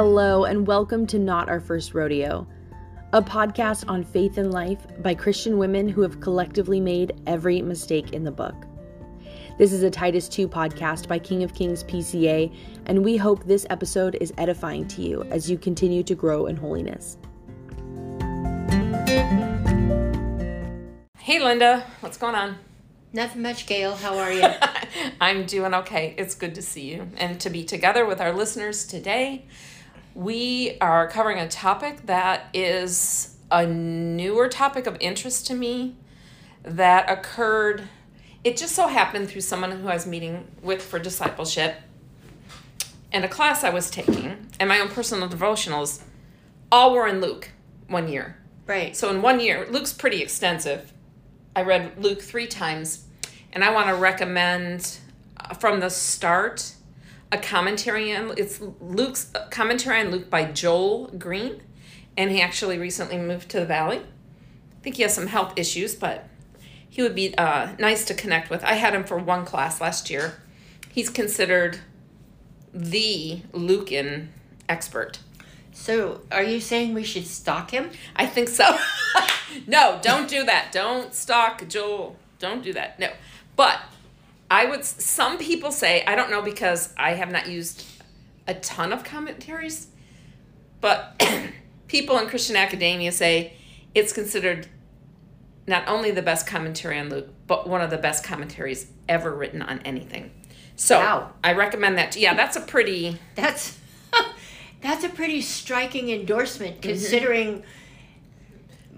Hello, and welcome to Not Our First Rodeo, a podcast on faith and life by Christian women who have collectively made every mistake in the book. This is a Titus 2 podcast by King of Kings PCA, and we hope this episode is edifying to you as you continue to grow in holiness. Hey, Linda, what's going on? Nothing much, Gail. How are you? I'm doing okay. It's good to see you and to be together with our listeners today. We are covering a topic that is a newer topic of interest to me that occurred. It just so happened through someone who I was meeting with for discipleship and a class I was taking and my own personal devotionals all were in Luke one year. Right. So in one year, Luke's pretty extensive. I read Luke three times, and I want to recommend uh, from the start a commentary on it's Luke's uh, commentary on Luke by Joel Green, and he actually recently moved to the Valley. I think he has some health issues, but he would be uh, nice to connect with. I had him for one class last year. He's considered the Lucan expert. So, are you saying we should stalk him? I think so. no, don't do that. Don't stalk Joel. Don't do that. No. But I would, some people say, I don't know because I have not used a ton of commentaries, but people in Christian academia say it's considered not only the best commentary on Luke, but one of the best commentaries ever written on anything. So Wow. I recommend that. Yeah, that's a pretty, That's that's a pretty striking endorsement mm-hmm. considering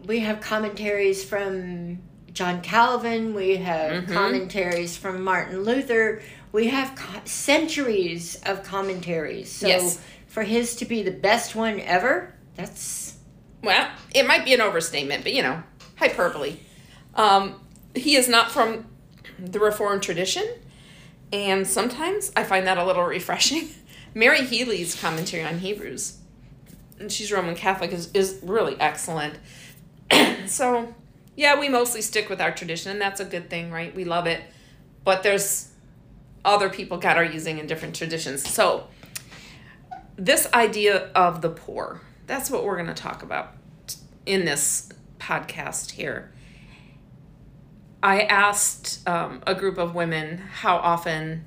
we have commentaries from John Calvin, we have commentaries from Martin Luther, we have co- centuries of commentaries. So, Yes. for his to be the best one ever, that's well, it might be an overstatement, but you know, hyperbole. Um, he is not from the Reformed tradition, and sometimes I find that a little refreshing. Mary Healy's commentary on Hebrews, and she's Roman Catholic, is, is really excellent. so, yeah, we mostly stick with our tradition, and that's a good thing, right? We love it. But there's other people God are using in different traditions. So, this idea of the poor, that's what we're going to talk about in this podcast here. I asked um, a group of women how often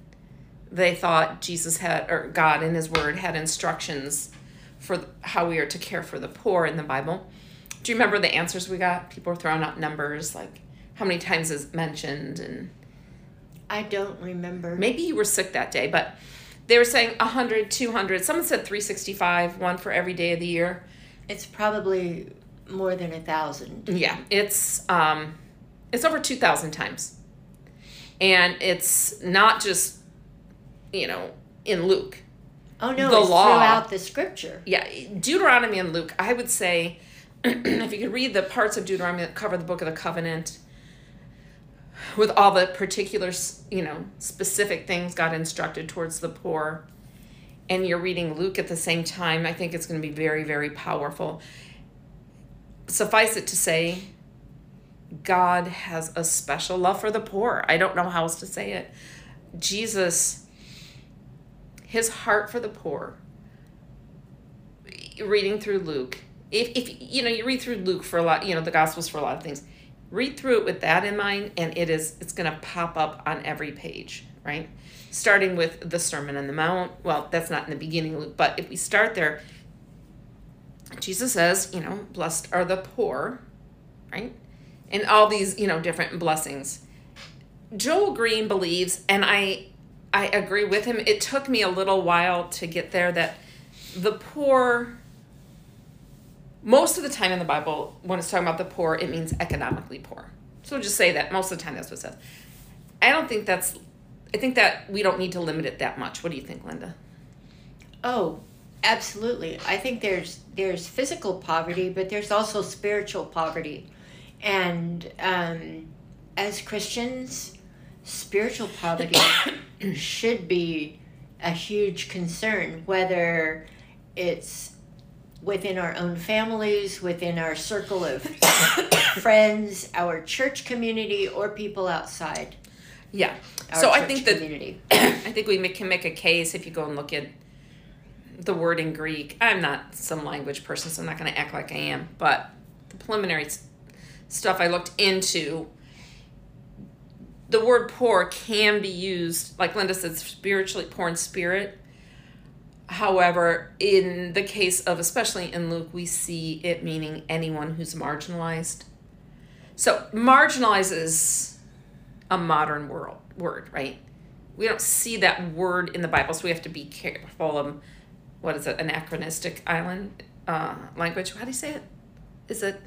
they thought Jesus had, or God in His Word had instructions for how we are to care for the poor in the Bible. Do you remember the answers we got? People were throwing out numbers like how many times is mentioned and I don't remember. maybe you were sick that day, but they were saying 100, 200. Someone said 365, one for every day of the year. It's probably more than a thousand. Yeah, it's um, it's over two thousand times, and it's not just you know in Luke. Oh no, The it's law. throughout the scripture. Yeah, Deuteronomy and Luke. I would say if you could read the parts of Deuteronomy that cover the book of the covenant with all the particular, you know, specific things God instructed towards the poor, and you're reading Luke at the same time, I think it's going to be very, very powerful. Suffice it to say, God has a special love for the poor. I don't know how else to say it. Jesus, his heart for the poor, reading through Luke, if, if you know, you read through Luke for a lot, you know, the Gospels for a lot of things, read through it with that in mind, and it is, it's going to pop up on every page, right? Starting with the Sermon on the Mount. Well, that's not in the beginning, Luke, but if we start there, Jesus says, you know, blessed are the poor, right? And all these, you know, different blessings. Joel Green believes, and I I agree with him. It took me a little while to get there that the poor most of the time in the Bible, when it's talking about the poor, it means economically poor. So just say that most of the time that's what it says. I don't think that's I think that we don't need to limit it that much. What do you think, Linda? Oh, absolutely. I think there's there's physical poverty, but there's also spiritual poverty, and um, as Christians, spiritual poverty should be a huge concern, whether it's within our own families, within our circle of friends, our church community, or people outside Yeah. so I think that community. I think we can make a case if you go and look at the word in Greek. I'm not some language person, so I'm not going to act like I am. But the preliminary stuff I looked into, the word poor can be used, like Linda said, spiritually poor in spirit. However, in the case of, especially in Luke, we see it meaning anyone who's marginalized. So marginalized is a modern world word, right? We don't see that word in the Bible, so we have to be careful of what is it, anachronistic island uh, language. How do you say it? Is it?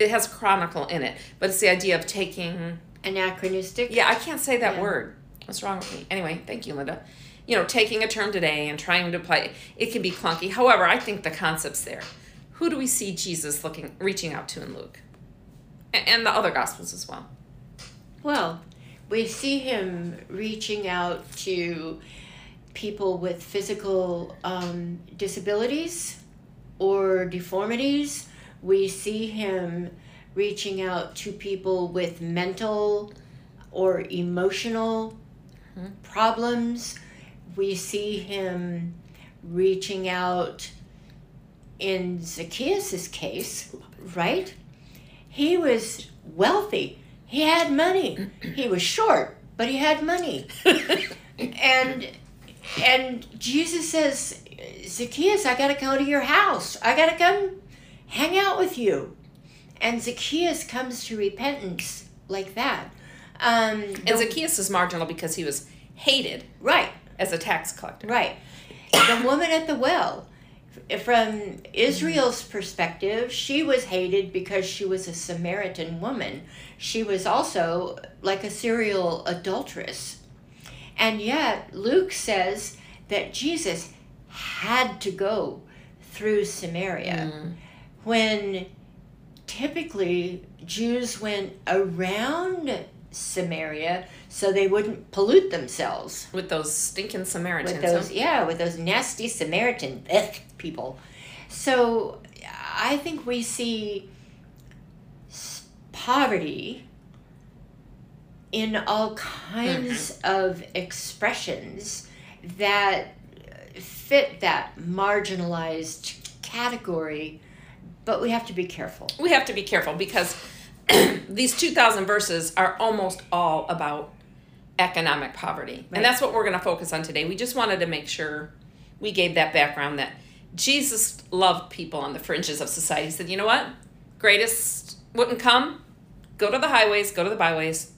It has chronicle in it, but it's the idea of taking. Anachronistic. Yeah, I can't say that Yeah. word. What's wrong with me? Anyway, thank you, Linda. You know, taking a term today and trying to apply it can be clunky. However, I think the concept's there. Who do we see Jesus looking, reaching out to in Luke, and the other gospels as well? Well, we see him reaching out to people with physical um, disabilities or deformities. We see him reaching out to people with mental or emotional problems. We see him reaching out in Zacchaeus' case, right? He was wealthy. He had money. He was short, but he had money. and and Jesus says, Zacchaeus, I gotta go to your house. I gotta come hang out with you. And Zacchaeus comes to repentance like that. Um, And Zacchaeus is marginal because he was hated right, as a tax collector. right. The woman at the well, from Israel's perspective, she was hated because she was a Samaritan woman. She was also like a serial adulteress. And yet, Luke says that Jesus had to go through Samaria Mm. when typically Jews went around Samaria so they wouldn't pollute themselves With those stinking Samaritans. with those huh? yeah with those nasty Samaritan ugh, people. So I think we see poverty in all kinds mm-hmm. of expressions that fit that marginalized category, but we have to be careful. we have to be careful because these 2000 verses are almost all about economic poverty. Right. and that's what we're going to focus on today. We just wanted to make sure we gave that background that jesus loved people on the fringes of society. He said you know what? Greatest wouldn't come. Go to the highways go to the byways.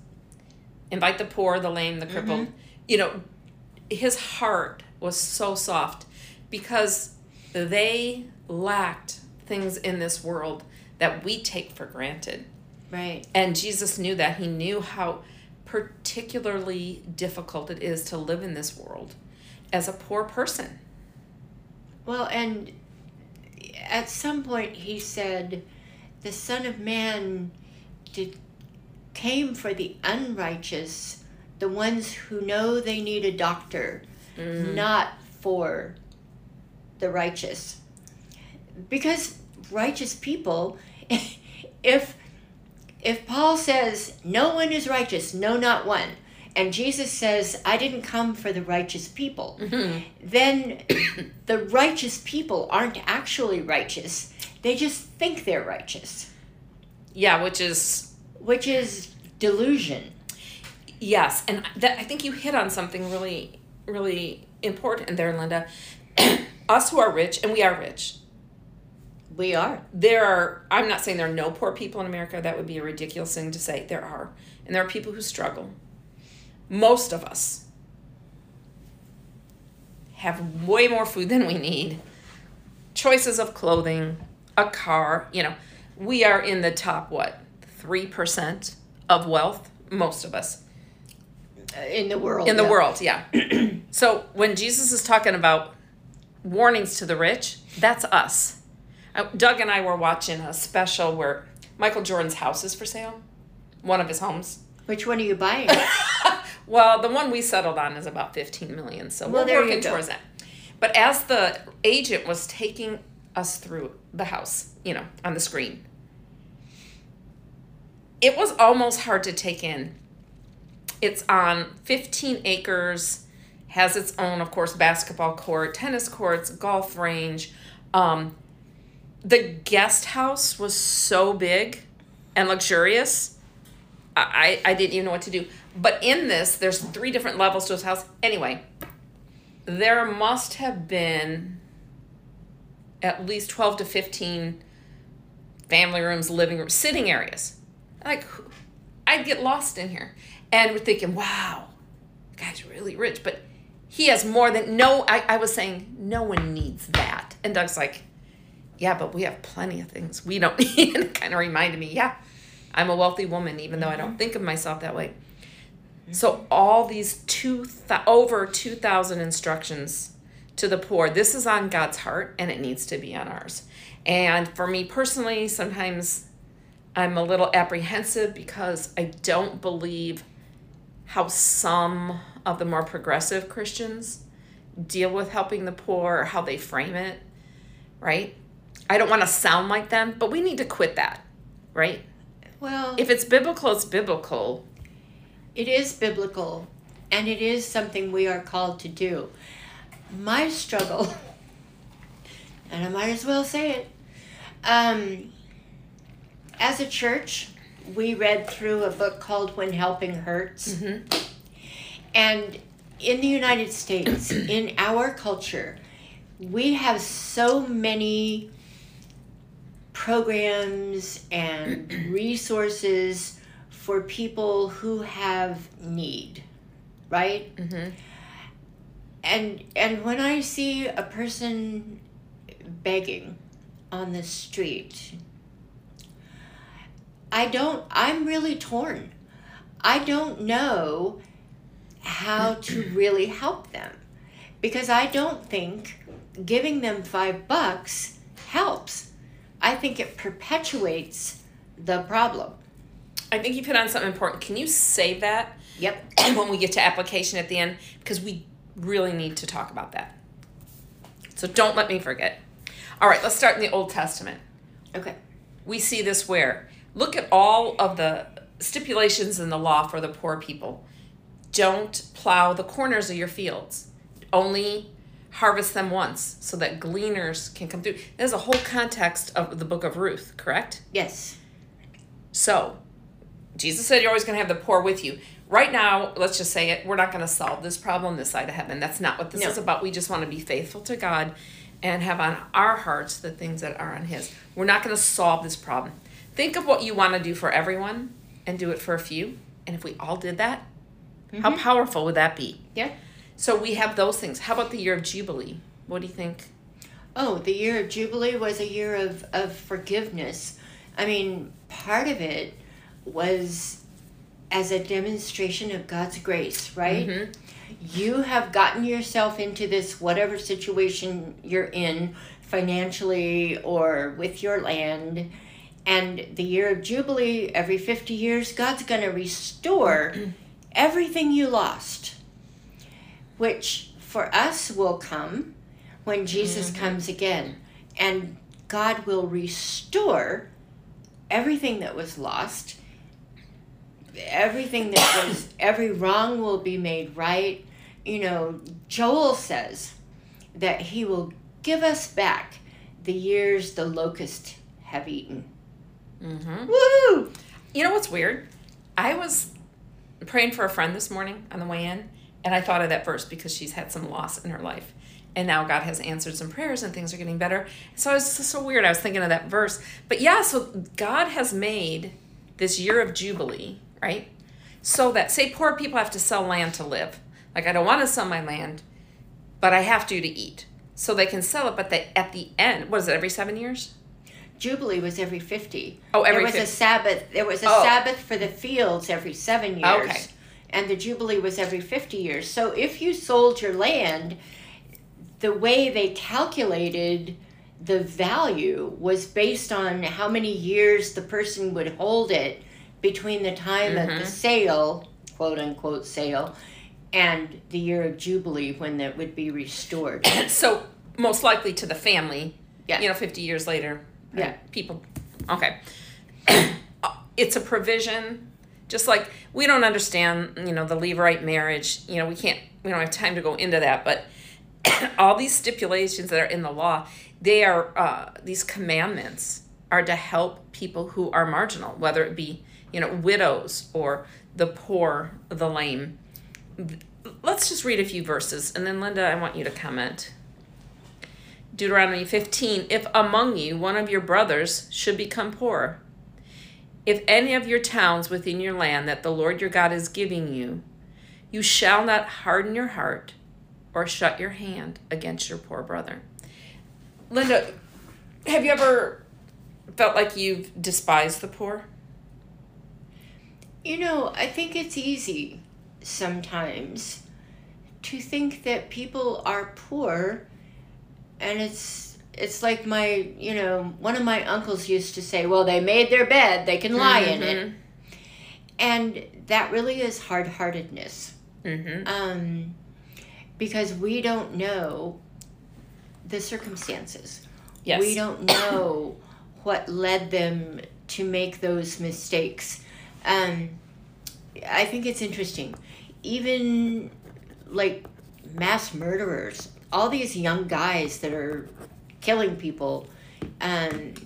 Invite the poor the lame the crippled. Mm-hmm. You know his heart was so soft because they lacked things in this world that we take for granted. Right. And Jesus knew that. He knew how particularly difficult it is to live in this world as a poor person. Well, and at some point he said, "The Son of Man did, came for the unrighteous, the ones who know they need a doctor, mm. not for the righteous." Because righteous people, if if Paul says no one is righteous, no, not one, and Jesus says, "I didn't come for the righteous people," mm-hmm. then the righteous people aren't actually righteous. They just think they're righteous, Yeah, which is which is delusion. Yes, and that I think you hit on something really, really important there, Linda. Us who are rich, and we are rich. We are. There are. I'm not saying there are no poor people in America. That would be a ridiculous thing to say. There are, and there are people who struggle. Most of us have way more food than we need. Choices of clothing, a car. You know, we are in the top what three percent of wealth. Most of us Uh, In the world. in the yeah. world yeah so when jesus is talking about warnings to the rich that's us doug and i were watching a special where michael jordan's house is for sale one of his homes Which one are you buying? well the one we settled on is about 15 million so Well, we're working towards that but as the agent was taking us through the house you know on the screen it was almost hard to take in it's on 15 acres has its own, of course, basketball court, tennis courts, golf range. Um, the guest house was so big and luxurious. I, I didn't even know what to do. But in this, there's three different levels to his house. Anyway, there must have been at least 12 to 15 family rooms, living rooms, sitting areas. Like, I'd get lost in here. And we're thinking, wow, guy's really rich. But he has more than, no, I, I was saying, no one needs that. And Doug's like, yeah, but we have plenty of things we don't need. And it kind of reminded me, yeah, I'm a wealthy woman, even though I don't mm-hmm. think of myself that way. So all these two th- over 2000 instructions to the poor. This is on God's heart and it needs to be on ours. And for me personally, sometimes I'm a little apprehensive because I don't believe how some of the more progressive Christians deal with helping the poor or how they frame it, right? I don't want to sound like them, but we need to quit that, right? Well, If it's biblical, it's biblical. it is biblical and it is something we are called to do. My struggle, and I might as well say it, um, as a church, we read through a book called When Helping Hurts. And in the United States, in our culture, we have so many programs and resources for people who have need, right? Mm-hmm. And and when I see a person begging on the street, I don't I'm really torn. I don't know how to really help them because I don't think giving them 5 bucks helps. I think it perpetuates the problem. I think you hit on something important. Can you save that Yep. when we get to application at the end? Because we really need to talk about that. So don't let me forget. All right, let's start in the Old Testament. Okay. We see this where look at all of the stipulations in the law for the poor people. Don't plow the corners of your fields. Only harvest them once so that gleaners can come through. There's a whole context of the book of Ruth, correct? Yes. So, Jesus said you're always going to have the poor with you. Right now, let's just say it, we're not going to solve this problem this side of heaven. That's not what this No. is about. We just want to be faithful to God and have on our hearts the things that are on His. We're not going to solve this problem. Think of what you want to do for everyone and do it for a few. And if we all did that, how mm-hmm. powerful would that be? Yeah. So, we have those things. How about the year of Jubilee? What do you think? Oh, the year of Jubilee was a year of, of forgiveness. I mean, part of it was as a demonstration of God's grace, right? Mhm. You have gotten yourself into this whatever situation you're in financially or with your land. And the year of Jubilee, every 50 years, God's going to restore everything you lost, which for us will come when Jesus comes again. And God will restore everything that was lost, everything that was, every wrong will be made right. You know, Joel says that he will give us back the years the locust have eaten. Mm-hmm. Woo! You know what's weird? I was praying for a friend this morning on the way in, and I thought of that verse because she's had some loss in her life. And now God has answered some prayers and things are getting better. So I was just so weird. I was thinking of that verse. But yeah, so God has made this year of Jubilee, right? So that, say, poor people have to sell land to live. Like, I don't want to sell my land, but I have to to eat. So they can sell it, but they, at the end, what is it, every seven years? Jubilee was every 50. Oh, every there was a Sabbath. There was a Oh. Sabbath for the fields every 7 years. Okay. And the Jubilee was every 50 years. So if you sold your land, the way they calculated the value was based on how many years the person would hold it between the time of Mm-hmm. the sale, quote unquote sale, and the year of Jubilee when that would be restored. so most likely to the family Yeah. you know 50 years later Yeah. people okay it's a provision Just like we don't understand, you know, the Levirate marriage. You know, we can't. We don't have time to go into that, but all these stipulations that are in the law, they are uh, these commandments are to help people who are marginal, whether it be you know widows or the poor, the lame. Let's just read a few verses, and then Linda, I want you to comment. Deuteronomy 15 If among you one of your brothers should become poor, if any of your towns within your land that the Lord your God is giving you, you shall not harden your heart or shut your hand against your poor brother. Linda, have you ever felt like you've despised the poor? You know, I think it's easy sometimes to think that people are poor and it's it's like my you know one of my uncles used to say well they made their bed they can lie mm-hmm. in it mm-hmm. and that really is hard-heartedness mm-hmm. um, because we don't know the circumstances yes. we don't know what led them to make those mistakes um, i think it's interesting even like mass murderers, all these young guys that are killing people. And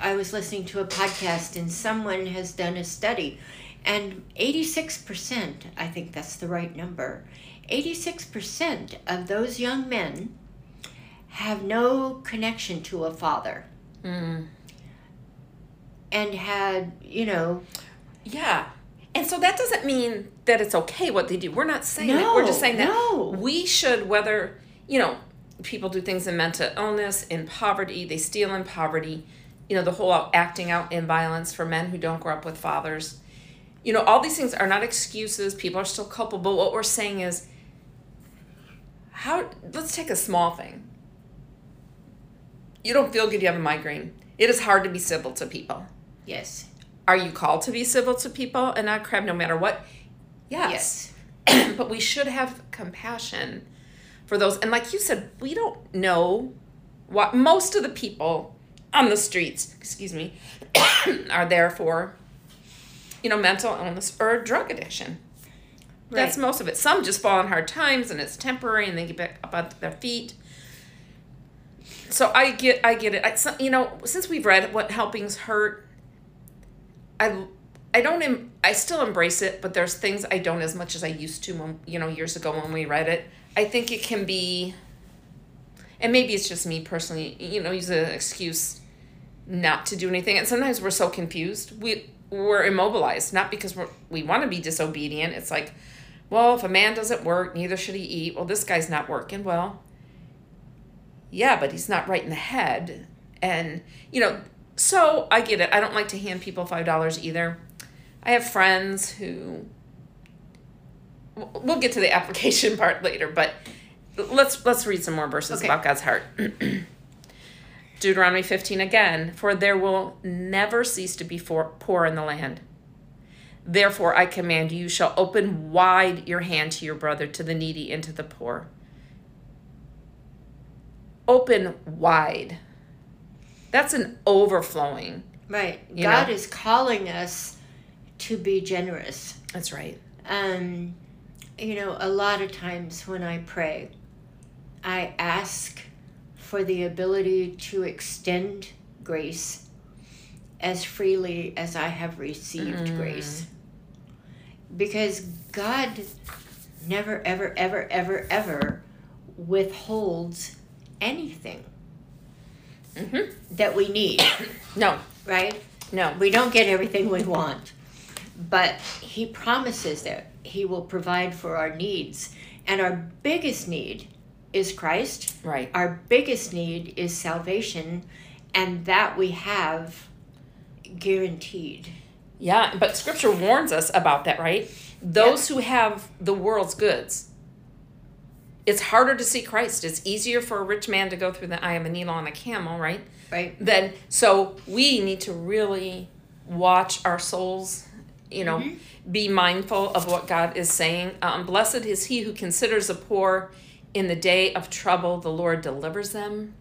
I was listening to a podcast and someone has done a study, and 86%, I think that's the right number, 86% of those young men have no connection to a father. Mm. And had, you know. Yeah. And so that doesn't mean that it's okay what they do. We're not saying no, that. We're just saying that no. we should, whether, you know, people do things in mental illness, in poverty, they steal in poverty, you know, the whole acting out in violence for men who don't grow up with fathers. You know, all these things are not excuses. People are still culpable. What we're saying is, how, let's take a small thing. You don't feel good, you have a migraine. It is hard to be civil to people. Yes. Are you called to be civil to people and not crab no matter what? Yes. yes. but we should have compassion for those. And like you said, we don't know what most of the people on the streets, excuse me, are there for, you know, mental illness or drug addiction. Right. That's most of it. Some just fall on hard times and it's temporary and they get back up on their feet. So I get, I get it. I, so, you know, since we've read what helpings hurt, I I don't em- I still embrace it, but there's things I don't as much as I used to when you know years ago when we read it. I think it can be and maybe it's just me personally, you know, use an excuse not to do anything. And sometimes we're so confused. We we're immobilized, not because we're, we want to be disobedient. It's like, well, if a man doesn't work, neither should he eat. Well, this guy's not working. Well, yeah, but he's not right in the head. And, you know, so I get it. I don't like to hand people $5 either. I have friends who we'll get to the application part later, but let's let's read some more verses okay. about God's heart. Deuteronomy 15 again, for there will never cease to be for, poor in the land. Therefore I command you, you shall open wide your hand to your brother, to the needy, and to the poor. Open wide. That's an overflowing. Right. God know? is calling us to be generous. That's right. Um, you know, a lot of times when I pray, I ask for the ability to extend grace as freely as I have received mm. grace. Because God never, ever, ever, ever, ever withholds anything mm-hmm. that we need. no. Right? No. We don't get everything we want. But He promises that He will provide for our needs. And our biggest need is Christ. Right. Our biggest need is salvation. And that we have guaranteed. Yeah, but scripture warns us about that, right? Those who have the world's goods it's harder to see Christ. It's easier for a rich man to go through the eye of a needle on a camel, right? Right. Then so we need to really watch our souls, you know, mm-hmm. be mindful of what God is saying. Um, Blessed is he who considers the poor in the day of trouble, the Lord delivers them.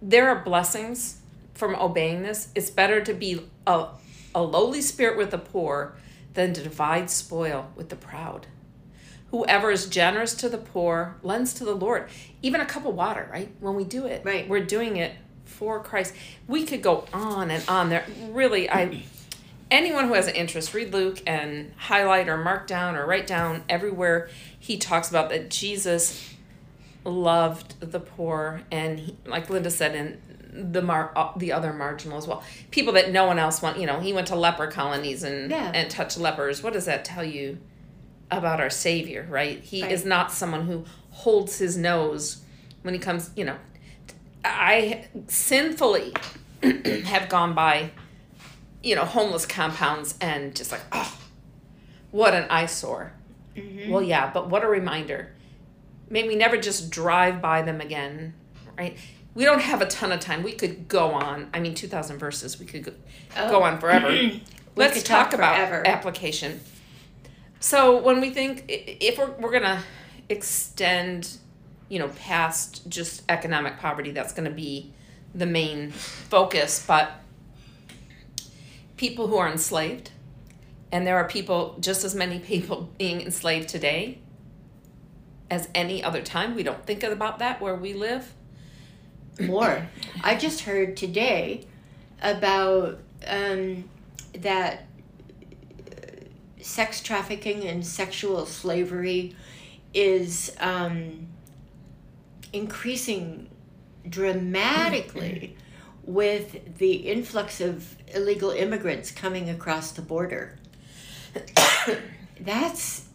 There are blessings from obeying this. It's better to be a, a lowly spirit with the poor than to divide spoil with the proud. Whoever is generous to the poor lends to the Lord. Even a cup of water, right? When we do it, Right. we're doing it for Christ. We could go on and on. There, really, I. Anyone who has an interest, read Luke and highlight or mark down or write down everywhere he talks about that Jesus loved the poor and he, like Linda said in the mar uh, the other marginal as well people that no one else want you know he went to leper colonies and Yeah. and touched lepers what does that tell you about our savior right he Right. is not someone who holds his nose when he comes you know i sinfully have gone by you know homeless compounds and just like oh what an eyesore mm-hmm. well yeah but what a reminder may we never just drive by them again, right? We don't have a ton of time. We could go on. I mean, 2,000 verses. We could go, go oh. on forever. Let's could talk, talk about forever. application. So when we think if we're, we're going to extend, you know, past just economic poverty, that's going to be the main focus. But people who are enslaved, and there are people, just as many people being enslaved today as any other time. We don't think about that where we live. more. I just heard today about um, that uh, sex trafficking and sexual slavery is um, increasing dramatically with the influx of illegal immigrants coming across the border. That's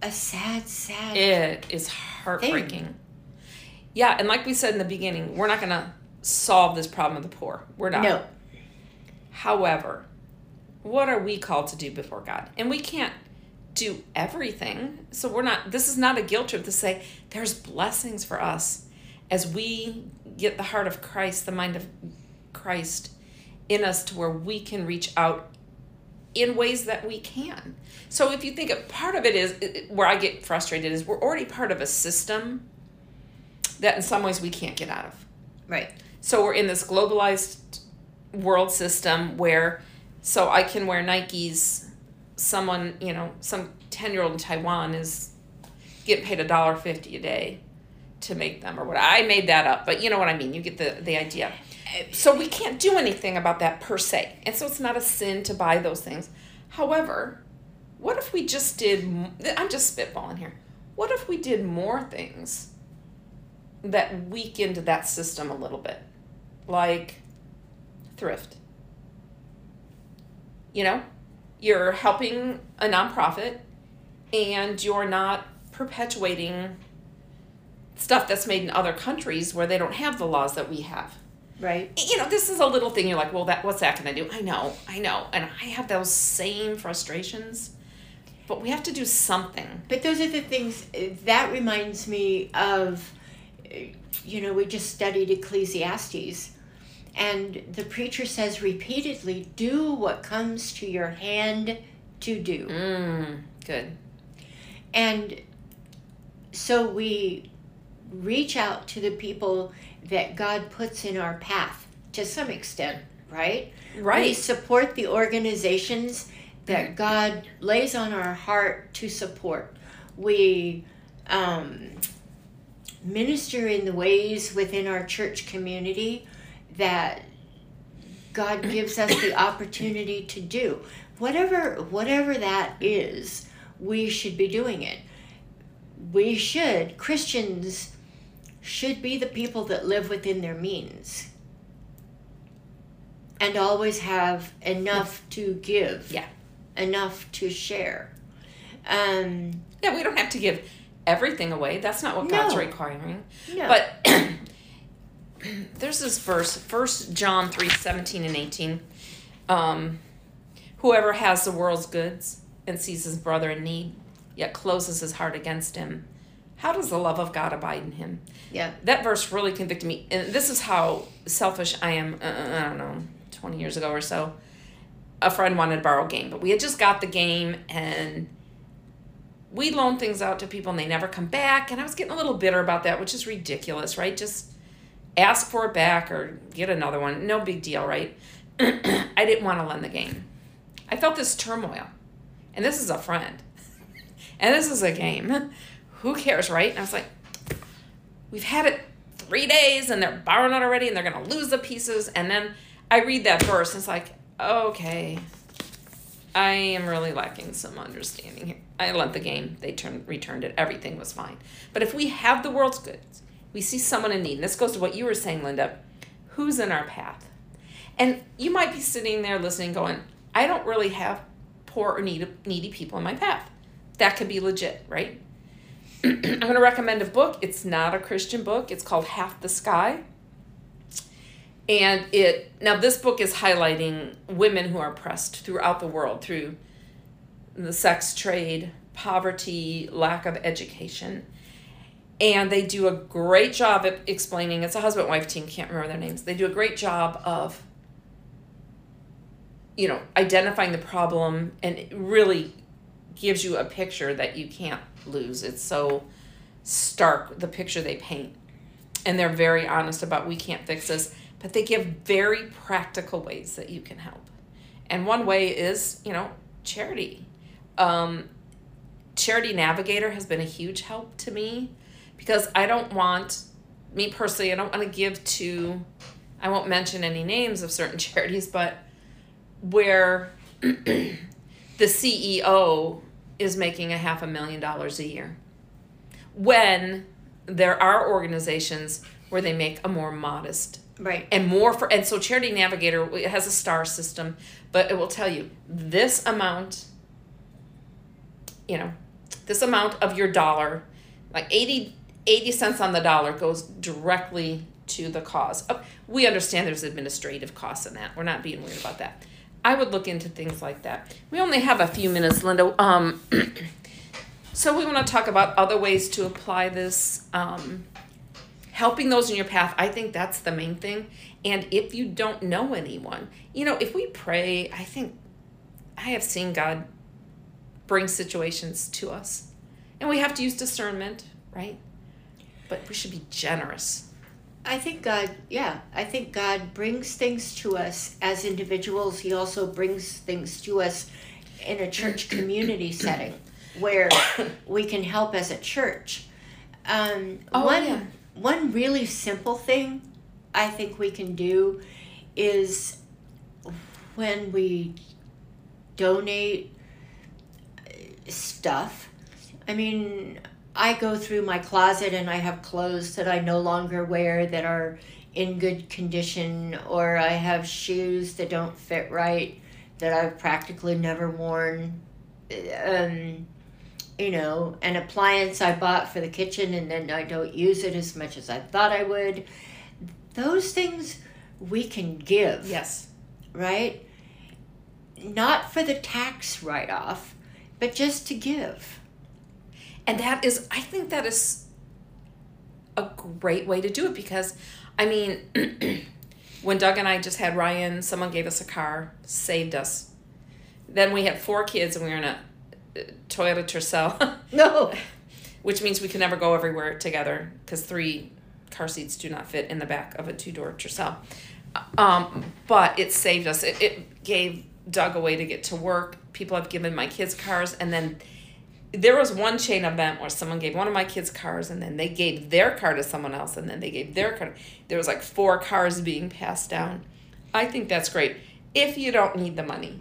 a sad, sad. It is heartbreaking. Yeah, and like we said in the beginning, we're not going to solve this problem of the poor. We're not. no, However, what are we called to do before God? And we can't do everything. So we're not, this is not a guilt trip to say there's blessings for us as we get the heart of Christ, the mind of Christ in us to where we can reach out in ways that we can. So if you think of part of it is where I get frustrated is we're already part of a system that in some ways we can't get out of. right. So we're in this globalized world system where so I can wear Nikes someone, you know, some 10-year-old in Taiwan is getting paid a dollar 50 a day to make them or what I made that up, but you know what I mean. You get the the idea. So we can't do anything about that per se. And so it's not a sin to buy those things. However, what if we just did I'm just spitballing here. What if we did more things that weakened that system a little bit? Like thrift. You know, you're helping a nonprofit and you're not perpetuating stuff that's made in other countries where they don't have the laws that we have Right. you know, this is a little thing. You're like, well, that what's that gonna do? I know, I know, and I have those same frustrations, but we have to do something. But those are the things uh, that reminds me of, uh, you know, we just studied Ecclesiastes, and the preacher says repeatedly, do what comes to your hand to do. Mm, good. And so we reach out to the people that God puts in our path to some extent, right? Right. We support the organizations that God lays on our heart to support. We um, minister in the ways within our church community that God gives us the opportunity to do. Whatever whatever that is, we should be doing it. We should Christians should be the people that live within their means and always have enough to give Yeah. enough to share um Yeah, we don't have to give everything away. That's not what God's No. requiring. no But there's this verse, First John three seventeen and eighteen. Um, whoever has the world's goods and sees his brother in need, yet closes his heart against him, how does the love of God abide in him? yeah. That verse really convicted me and this is how selfish i am uh, i don't know 20 years ago or so. A friend wanted to borrow a game but we had just got the game and we loan things out to people and they never come back and i was getting a little bitter about that which is ridiculous right? Just ask for it back or get another one. No big deal right? I didn't want to lend the game. I felt this turmoil and this is a friend, and this is a game. Who cares, right? And I was like, we've had it three days, and they're borrowing it already, and they're gonna lose the pieces. And then I read that verse, and it's like, okay, I am really lacking some understanding here. I lent the game. They turned returned it. Everything was fine. But if we have the world's goods, we see someone in need. And this goes to what you were saying, Linda. Who's in our path? And you might be sitting there listening, going, I don't really have poor or needy, needy people in my path. That could be legit, right? I'm going to recommend a book. It's not a Christian book. It's called Half the Sky. And it now this book is highlighting women who are oppressed throughout the world through the sex trade, poverty, lack of education. And they do a great job of explaining it's a husband wife team, can't remember their names. They do a great job of you know, identifying the problem and it really gives you a picture that you can't lose. It's so stark the picture they paint. And they're very honest about we can't fix this, but they give very practical ways that you can help. And one way is, you know, charity. Um, charity Navigator has been a huge help to me because I don't want, me personally, I don't want to give to, I won't mention any names of certain charities, but where the CEO is making a half a million dollars a year. When there are organizations where they make a more modest Right. and more for and so charity navigator it has a star system but it will tell you this amount you know this amount of your dollar like 80 80 cents on the dollar goes directly to the cause Uh, we understand there's administrative costs in that we're not being weird about that i would look into things like that. We only have a few minutes linda. Um, so we want to talk about other ways to apply this um, helping those in your path. I think that's the main thing. And if you don't know anyone you know if we pray i think i have seen god bring situations to us. And we have to use discernment right? But we should be generous I think God, yeah, I think God brings things to us as individuals. He also brings things to us in a church community setting where we can help as a church. Um, Oh, one, yeah. one really simple thing I think we can do is when we donate uh, stuff. I mean, I go through my closet and I have clothes that I no longer wear that are in good condition, or I have shoes that don't fit right that I've practically never worn. Um, you know, an appliance I bought for the kitchen and then I don't use it as much as I thought I would. Those things we can give yes right? Not for the tax write off, but just to give. And that is i think that is a great way to do it because i mean when doug and i just had ryan someone gave us a car saved us then we had four kids and we were in a uh, toyota tercel No. which means we can never go everywhere together because three car seats do not fit in the back of a two door Tercel. Um, but it saved us. It, it gave Doug a way to get to work. People have given my kids cars, and then there was one chain event where someone gave one of my kids cars, and then they gave their car to someone else, and then they gave their car. There was like four cars being passed down. I think that's great. If you don't need the money,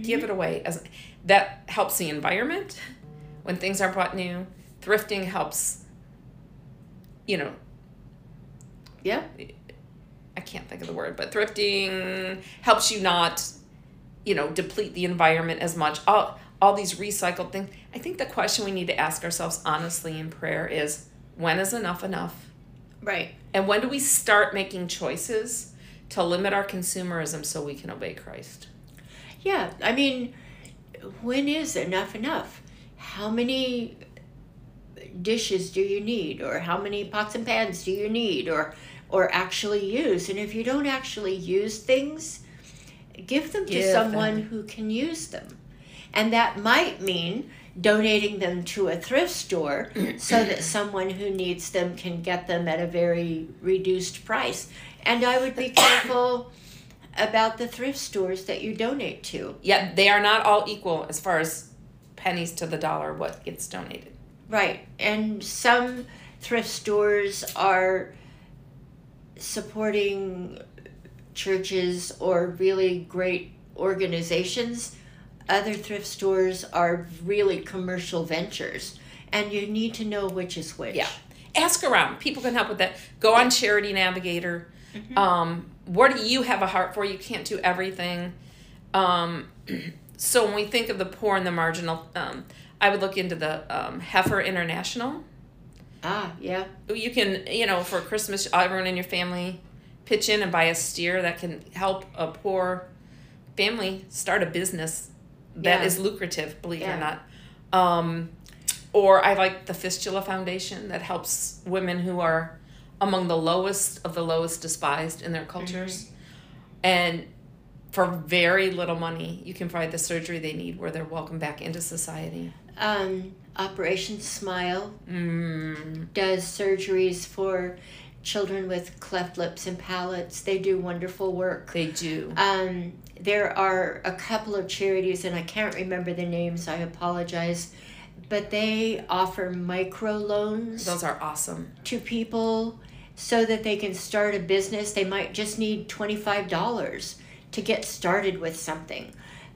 give it mm-hmm. away as that helps the environment when things are bought new. Thrifting helps. You know, Yeah. I can't think of the word, but thrifting helps you not, you know, deplete the environment as much. All all these recycled things. I think the question we need to ask ourselves honestly in prayer is when is enough enough? Right. And when do we start making choices to limit our consumerism so we can obey Christ? Yeah. I mean, when is enough enough? How many dishes do you need or how many pots and pans do you need or or actually use and if you don't actually use things give them to Give someone them. who can use them and that might mean donating them to a thrift store so that someone who needs them can get them at a very reduced price and i would be careful about the thrift stores that you donate to. Yeah, they are not all equal as far as pennies to the dollar what gets donated. Right. And some thrift stores are supporting churches or really great organizations. Other thrift stores are really commercial ventures. And you need to know which is which. Yeah. Ask around. People can help with that. Go on Charity Navigator. Um, what do you have a heart for? You can't do everything. Um, so when we think of the poor and the marginal, um, I would look into the um, Heifer International. Ah, yeah. You can, you know, for Christmas, everyone in your family pitch in and buy a steer that can help a poor family start a business that is Yeah. lucrative, believe it or not. Um, or I like the Fistula Foundation that helps women who are among the lowest of the lowest despised in their cultures. And for very little money, you can provide the surgery they need where they're welcome back into society. Um, Operation Smile Mm, does surgeries for children with cleft lips and palates. They do wonderful work. they do. Um, there are a couple of charities, and I can't remember the names, I apologize, but they offer micro loans Those are awesome. to people so that they can start a business. They might just need $25 to get started with something.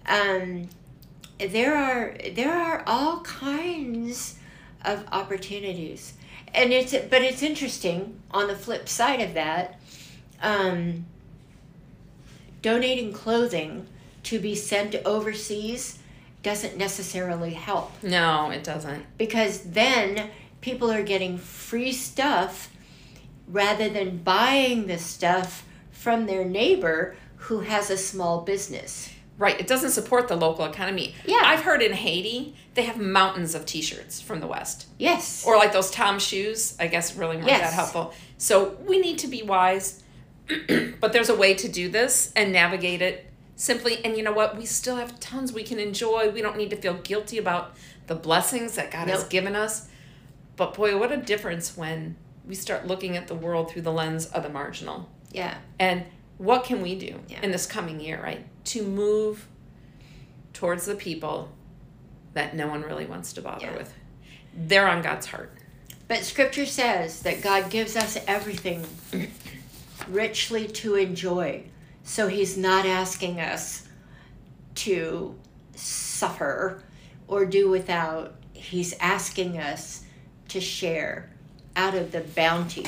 Um, there are there are all kinds of opportunities. And it's but it's interesting on the flip side of that, um, donating clothing to be sent overseas doesn't necessarily help No, it doesn't. because then people are getting free stuff rather than buying the stuff from their neighbor who has a small business. Right, it doesn't support the local economy. Yeah. I've heard in Haiti they have mountains of T-shirts from the West, Yes. or like those TOMS shoes. I guess really weren't that Yes. helpful. So we need to be wise, but there's a way to do this and navigate it simply. And you know what? We still have tons we can enjoy. We don't need to feel guilty about the blessings that God has given us. But boy, what a difference when we start looking at the world through the lens of the marginal. yeah. And what can we do Yeah. in this coming year, right? To move towards the people that no one really wants to bother Yeah. with. They're on God's heart. But scripture says that God gives us everything richly to enjoy. So he's not asking us to suffer or do without. He's asking us to share out of the bounty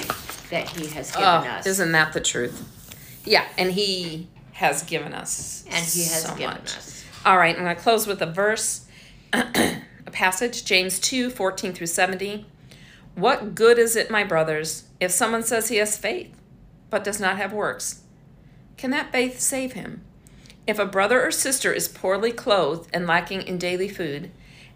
that he has given Oh, us. isn't that the truth? Yeah, and He has given us and he has so given much. us. All right, I'm going to close with a verse, a passage, James 2 14 through 70. What good is it, my brothers, if someone says he has faith, but does not have works? Can that faith save him? If a brother or sister is poorly clothed and lacking in daily food,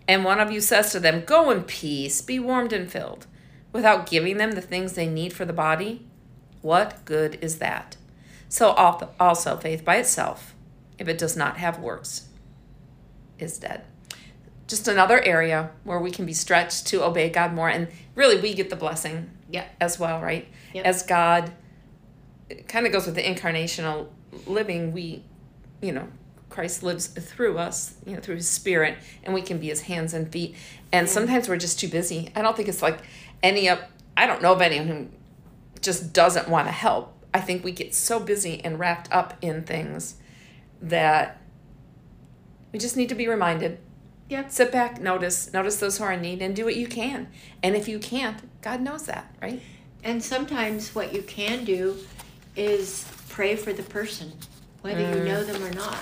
and one of you says to them, Go in peace, be warmed and filled, without giving them the things they need for the body, what good is that? So also, faith by itself, if it does not have works, is dead. Just another area where we can be stretched to obey God more, and really we get the blessing Yeah. as well, right? Yep. As God, it kind of goes with the incarnational living. We, you know, Christ lives through us, you know, through His Spirit, and we can be His hands and feet. And sometimes we're just too busy. I don't think it's like any of. I don't know of anyone who just doesn't want to help. I think we get so busy and wrapped up in things that we just need to be reminded. Yep. Sit back, notice, notice those who are in need, and do what you can. And if you can't, God knows that, right? And sometimes what you can do is pray for the person, whether you know them or not.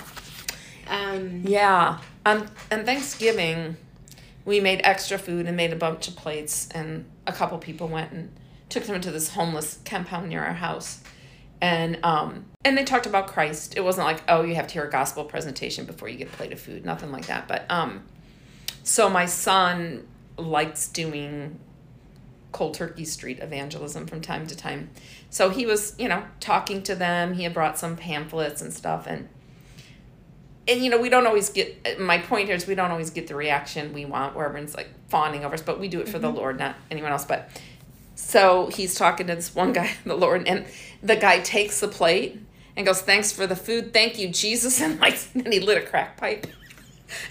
Um, Yeah. On on Thanksgiving, we made extra food and made a bunch of plates, and a couple people went and took them to this homeless compound near our house, and um and they talked about Christ. It wasn't like oh you have to hear a gospel presentation before you get a plate of food, nothing like that. But um, so my son likes doing cold turkey street evangelism from time to time. So he was, you know, talking to them. He had brought some pamphlets and stuff and and you know, we don't always get my point here is we don't always get the reaction we want where everyone's like fawning over us, but we do it for the Lord, not anyone else. But so he's talking to this one guy, the Lord, and the guy takes the plate and goes, Thanks for the food. Thank you, Jesus. And like, then he lit a crack pipe.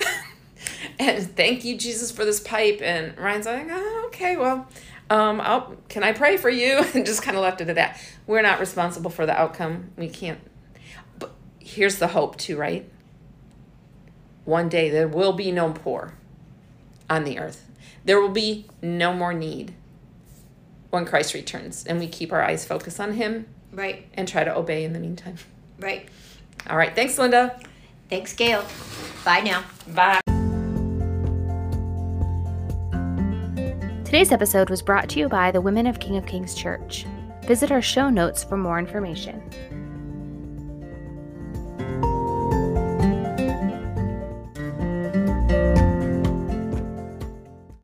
and thank you, Jesus, for this pipe. And Ryan's like, oh, Okay, well, um, I'll, can I pray for you? And just kind of left it at that. We're not responsible for the outcome. We can't. But here's the hope, too, right? One day there will be no poor on the earth. There will be no more need when Christ returns and we keep our eyes focused on Him Right, and try to obey in the meantime. right. All right. Thanks, Linda. Thanks, Gail. Bye now. Bye. Today's episode was brought to you by the Women of King of Kings Church. Visit our show notes for more information.